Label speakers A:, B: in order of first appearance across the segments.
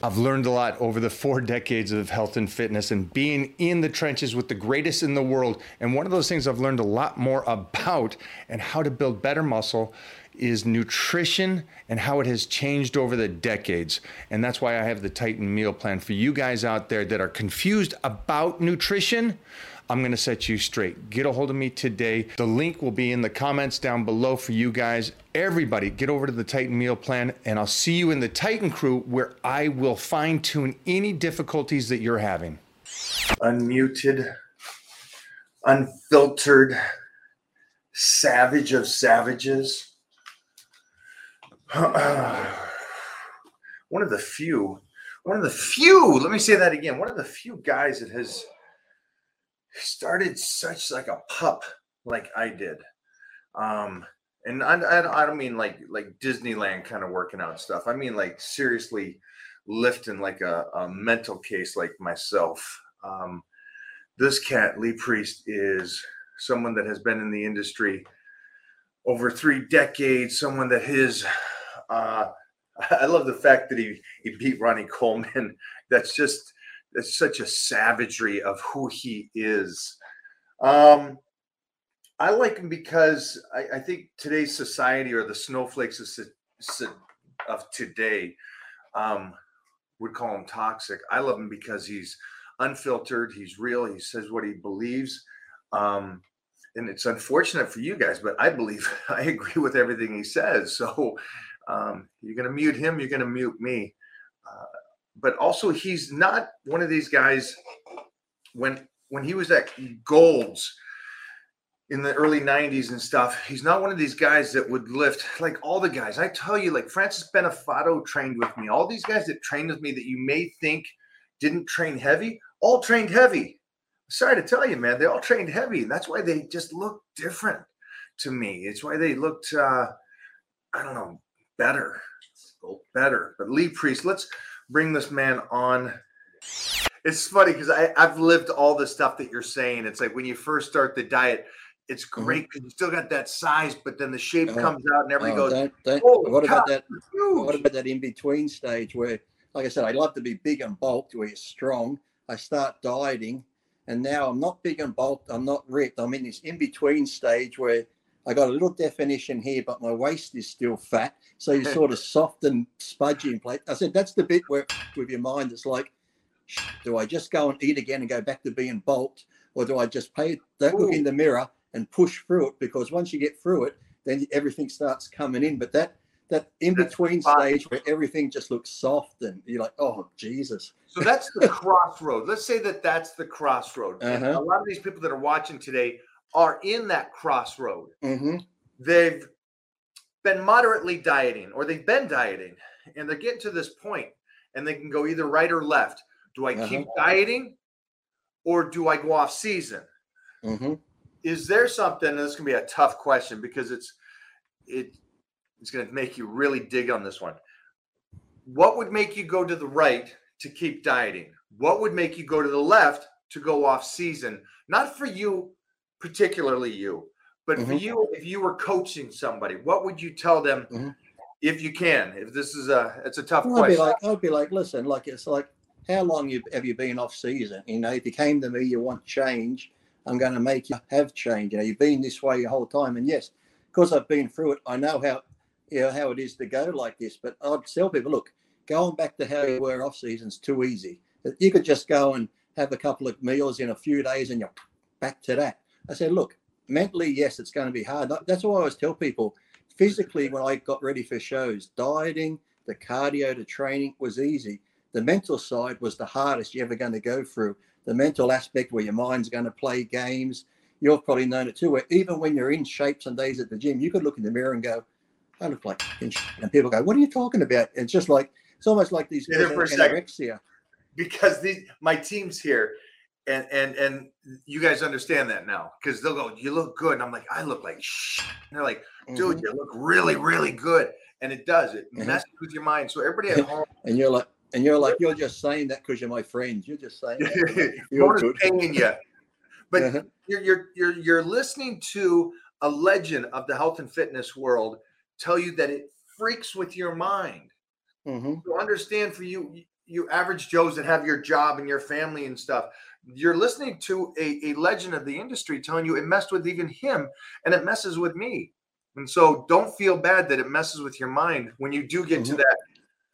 A: I've learned a lot over the four decades of health and fitness and being in the trenches with the greatest in the world. And one of those things I've learned a lot more about and how to build better muscle is nutrition and how it has changed over the decades. And that's why I have the Titan meal plan for you guys out there that are confused about nutrition. I'm going to set you straight. Get a hold of me today. The link will be in the comments down below for you guys. Everybody, get over to the Titan Meal Plan, and I'll see you in the Titan crew where I will fine tune any difficulties that you're having. Unmuted, unfiltered, savage of savages. one of the few, one of the few, let me say that again, one of the few guys that has started such like a pup like I did. Um, and I, I, don't mean like like Disneyland kind of working out stuff. I mean like seriously lifting like a, a mental case like myself. Um, this cat, Lee Priest, is someone that has been in the industry over three decades, someone that his uh, I love the fact that he he beat Ronnie Coleman. That's just it's such a savagery of who he is. Um, I like him because I, I, think today's society or the snowflakes of, of today um, would call him toxic. I love him because he's unfiltered, he's real, he says what he believes. Um, and it's unfortunate for you guys, but I believe I agree with everything he says. So um, you're going to mute him, you're going to mute me. But also he's not one of these guys when when he was at Gold's in the early 90s and stuff, he's not one of these guys that would lift like all the guys. I tell you, like Francis Benfatto trained with me. All these guys that trained with me that you may think didn't train heavy, all trained heavy. Sorry to tell you, man, they all trained heavy. That's why they just look different to me. It's why they looked uh I don't know, better. Better. But Lee Priest, let's bring this man on. It's funny because I've lived all the stuff that you're saying. It's like when you first start the diet, it's mm-hmm. great because mm-hmm. you still got that size, but then the shape oh, comes out and everybody oh, goes, don't,
B: don't, what about that? What about that in between stage where, like I said, I love to be big and bulked where you're strong. I start dieting, and now I'm not big and bulked. I'm not ripped. I'm in this in between stage where I got a little definition here, but my waist is still fat. So you're sort of soft and spudgy in place. I said, that's the bit where with your mind, it's like, do I just go and eat again and go back to being bulked? Or do I just pay, don't Ooh. look in the mirror and push through it? Because once you get through it, then everything starts coming in. But that, that in between stage where everything just looks soft and you're like, oh, Jesus.
A: So that's the crossroad. Let's say that that's the crossroad. Uh-huh. A lot of these people that are watching today are in that crossroad. Mm-hmm. They've been moderately dieting or they've been dieting and they're getting to this point and they can go either right or left. Do I uh-huh. keep dieting or do I go off season? Mm-hmm. Is there something? This can be a tough question because it's it it's going to make you really dig on this one. What would make you go to the right to keep dieting? What would make you go to the left to go off season? Not for you particularly you, but mm-hmm. for you, if you were coaching somebody, what would you tell them mm-hmm. if you can? If this is a, it's a tough well, question.
B: I'd be like, I'd be like, listen, like it's like, how long you, have you been off season? You know, if you came to me, you want change, I'm going to make you have change. You know, you've been this way your whole time, and yes, because I've been through it, I know how, you know, how it is to go like this. But I'd tell people, look, going back to how you were off season's too easy. You could just go and have a couple of meals in a few days, and you're back to that. I said, look, mentally, yes, it's going to be hard. That's why I always tell people physically, when I got ready for shows, dieting, the cardio, the training was easy. The mental side was the hardest you're ever going to go through. The mental aspect where your mind's going to play games. You've probably known it too, where even when you're in shape some days at the gym, you could look in the mirror and go, I look like, and people go, What are you talking about? It's just like, it's almost like these
A: yeah, anorexia. Because these, my team's here and and and you guys understand that now because they'll go, "You look good," and I'm like, "I look like shit." And they're like, "Dude, mm-hmm. you look really, really good," and it does. It mm-hmm. messes with your mind. So everybody at home,
B: and you're like, and you're like, you're just saying that because you're my friends. You're just saying that. you're
A: paying you. But uh-huh. you're you're you're you're listening to a legend of the health and fitness world tell you that it freaks with your mind. Mm-hmm. So understand for you, you average Joes that have your job and your family and stuff. You're listening to a, a legend of the industry telling you it messed with even him and it messes with me. And so don't feel bad that it messes with your mind when you do get mm-hmm. to that.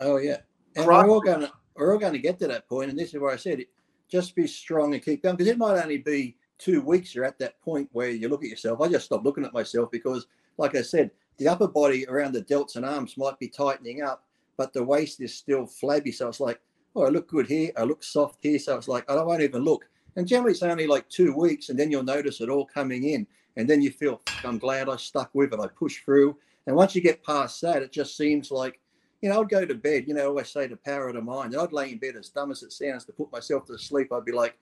B: Oh yeah. And we're all gonna we're all gonna get to that point, and this is where I said it. Just be strong and keep going because it might only be two weeks. You're at that point where you look at yourself. I just stopped looking at myself because, like I said, the upper body around the delts and arms might be tightening up, but the waist is still flabby. So it's like, oh, I look good here. I look soft here. So it's like, I won't even look. And generally, it's only like two weeks, and then you'll notice it all coming in. And then you feel, I'm glad I stuck with it. I pushed through. And once you get past that, it just seems like, you know, I'd go to bed, you know, I always say the power of the mind. And I'd lay in bed as dumb as it sounds to put myself to sleep. I'd be like,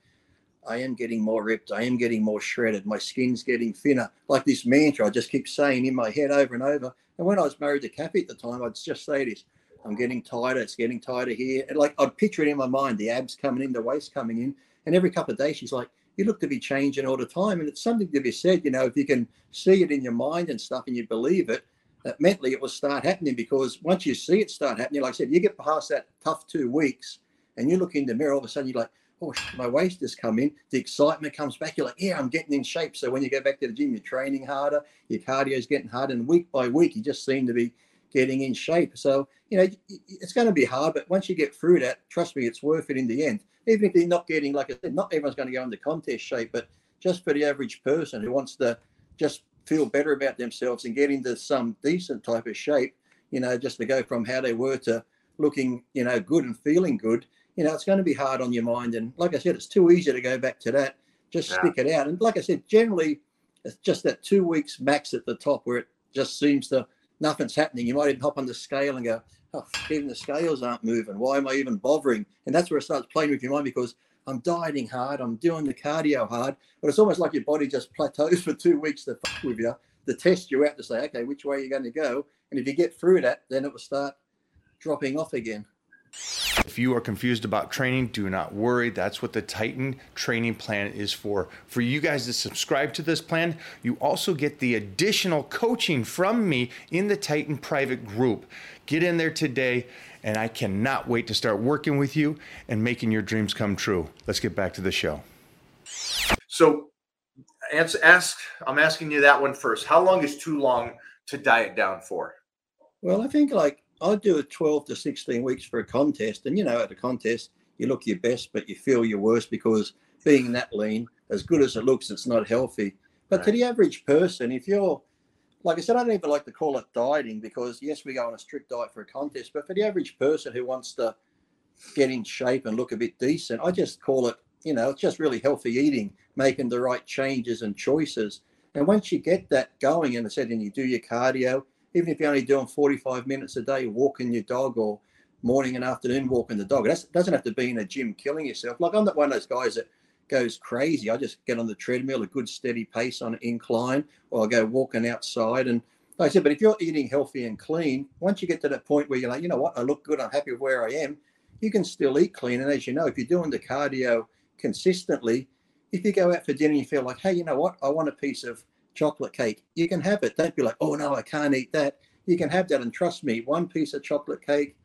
B: I am getting more ripped. I am getting more shredded. My skin's getting thinner. Like this mantra, I just keep saying in my head over and over. And when I was married to Kathy at the time, I'd just say this I'm getting tighter. It's getting tighter here. And like I'd picture it in my mind, the abs coming in, the waist coming in. And every couple of days, she's like, You look to be changing all the time. And it's something to be said, you know, if you can see it in your mind and stuff and you believe it, that mentally it will start happening because once you see it start happening, like I said, you get past that tough two weeks and you look in the mirror, all of a sudden you're like, oh, my waist has come in. The excitement comes back. You're like, yeah, I'm getting in shape. So when you go back to the gym, you're training harder, your cardio is getting harder. And week by week, you just seem to be getting in shape. So, you know, it's going to be hard, but once you get through that, trust me, it's worth it in the end. Even if you're not getting, like I said, not everyone's going to go into contest shape, but just for the average person who wants to just feel better about themselves and get into some decent type of shape, you know, just to go from how they were to looking, you know, good and feeling good, you know, it's going to be hard on your mind. And like I said, it's too easy to go back to that. Just yeah. stick it out. And like I said, generally, it's just that two weeks max at the top where it just seems to nothing's happening. You might even hop on the scale and go, oh, even the scales aren't moving. Why am I even bothering? And that's where it starts playing with your mind because I'm dieting hard, I'm doing the cardio hard, but it's almost like your body just plateaus for two weeks to fuck with you, to test you out to say, okay, which way are you going to go? And if you get through that, then it will start dropping off again.
C: If you are confused about training, do not worry. That's what the Titan training plan is for. For you guys to subscribe to this plan, you also get the additional coaching from me in the Titan private group. Get in there today, and I cannot wait to start working with you and making your dreams come true. Let's get back to the show.
A: So, ask, I'm asking you that one first. How long is too long to diet down for?
B: Well, I think like I'd do a 12 to 16 weeks for a contest. And, you know, at a contest, you look your best, but you feel your worst because being that lean, as good as it looks, it's not healthy. But right. to the average person, if you're, like I said, I don't even like to call it dieting because, yes, we go on a strict diet for a contest. But for the average person who wants to get in shape and look a bit decent, I just call it, you know, it's just really healthy eating, making the right changes and choices. And once you get that going, and I said, and you do your cardio, even if you're only doing 45 minutes a day walking your dog or morning and afternoon walking the dog. It doesn't have to be in a gym killing yourself. Like I'm not one of those guys that goes crazy. I just get on the treadmill, a good steady pace on an incline, or I go walking outside. And like I said, but if you're eating healthy and clean, once you get to that point where you're like, you know what, I look good, I'm happy with where I am, you can still eat clean. And as you know, if you're doing the cardio consistently, if you go out for dinner and you feel like, hey, you know what, I want a piece of chocolate cake. You can have it. Don't be like, oh no, I can't eat that. You can have that. And trust me, one piece of chocolate cake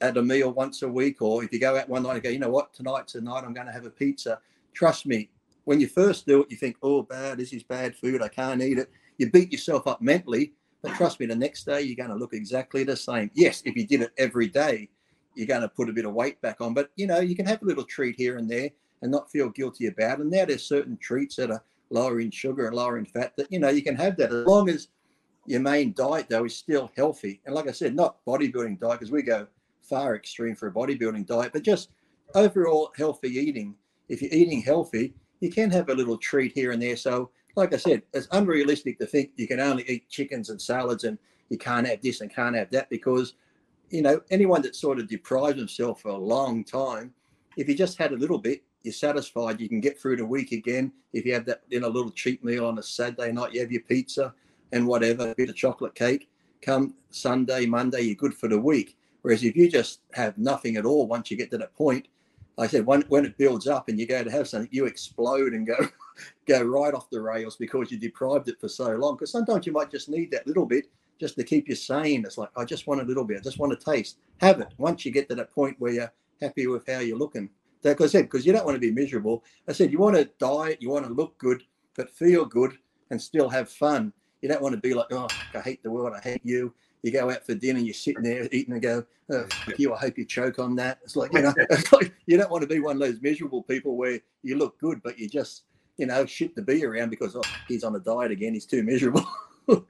B: at a meal once a week, or if you go out one night and go, you know what, tonight's the night I'm going to have a pizza. Trust me, when you first do it, you think, oh, bad, this is bad food. I can't eat it. You beat yourself up mentally. But trust me, the next day you're going to look exactly the same. Yes, if you did it every day, you're going to put a bit of weight back on. But you know, you can have a little treat here and there and not feel guilty about it. And now there's certain treats that are lower in sugar and lower in fat, that you know you can have that as long as your main diet though is still healthy. And like I said, not bodybuilding diet because we go far extreme for a bodybuilding diet, but just overall healthy eating. If you're eating healthy, you can have a little treat here and there. So, like I said, it's unrealistic to think you can only eat chickens and salads and you can't have this and can't have that because, you know, anyone that sort of deprives himself for a long time, if you just had a little bit, you're satisfied. You can get through the week again. If you have that in a little cheap meal on a Saturday night, you have your pizza and whatever, a bit of chocolate cake. Come Sunday, Monday, you're good for the week. Whereas if you just have nothing at all, once you get to that point, like I said, when, when it builds up and you go to have something, you explode and go go right off the rails because you deprived it for so long. Because sometimes you might just need that little bit just to keep you sane. It's like, I just want a little bit. I just want a taste. Have it. Once you get to that point where you're happy with how you're looking. Like I said, because you don't want to be miserable. I said you want to diet, you want to look good, but feel good and still have fun. You don't want to be like, oh, I hate the world, I hate you. You go out for dinner, you're sitting there eating and go, oh, you, I hope you choke on that. It's like, you know, it's like, you don't want to be one of those miserable people where you look good, but you just, you know, shit to be around because, oh, he's on a diet again. He's too miserable.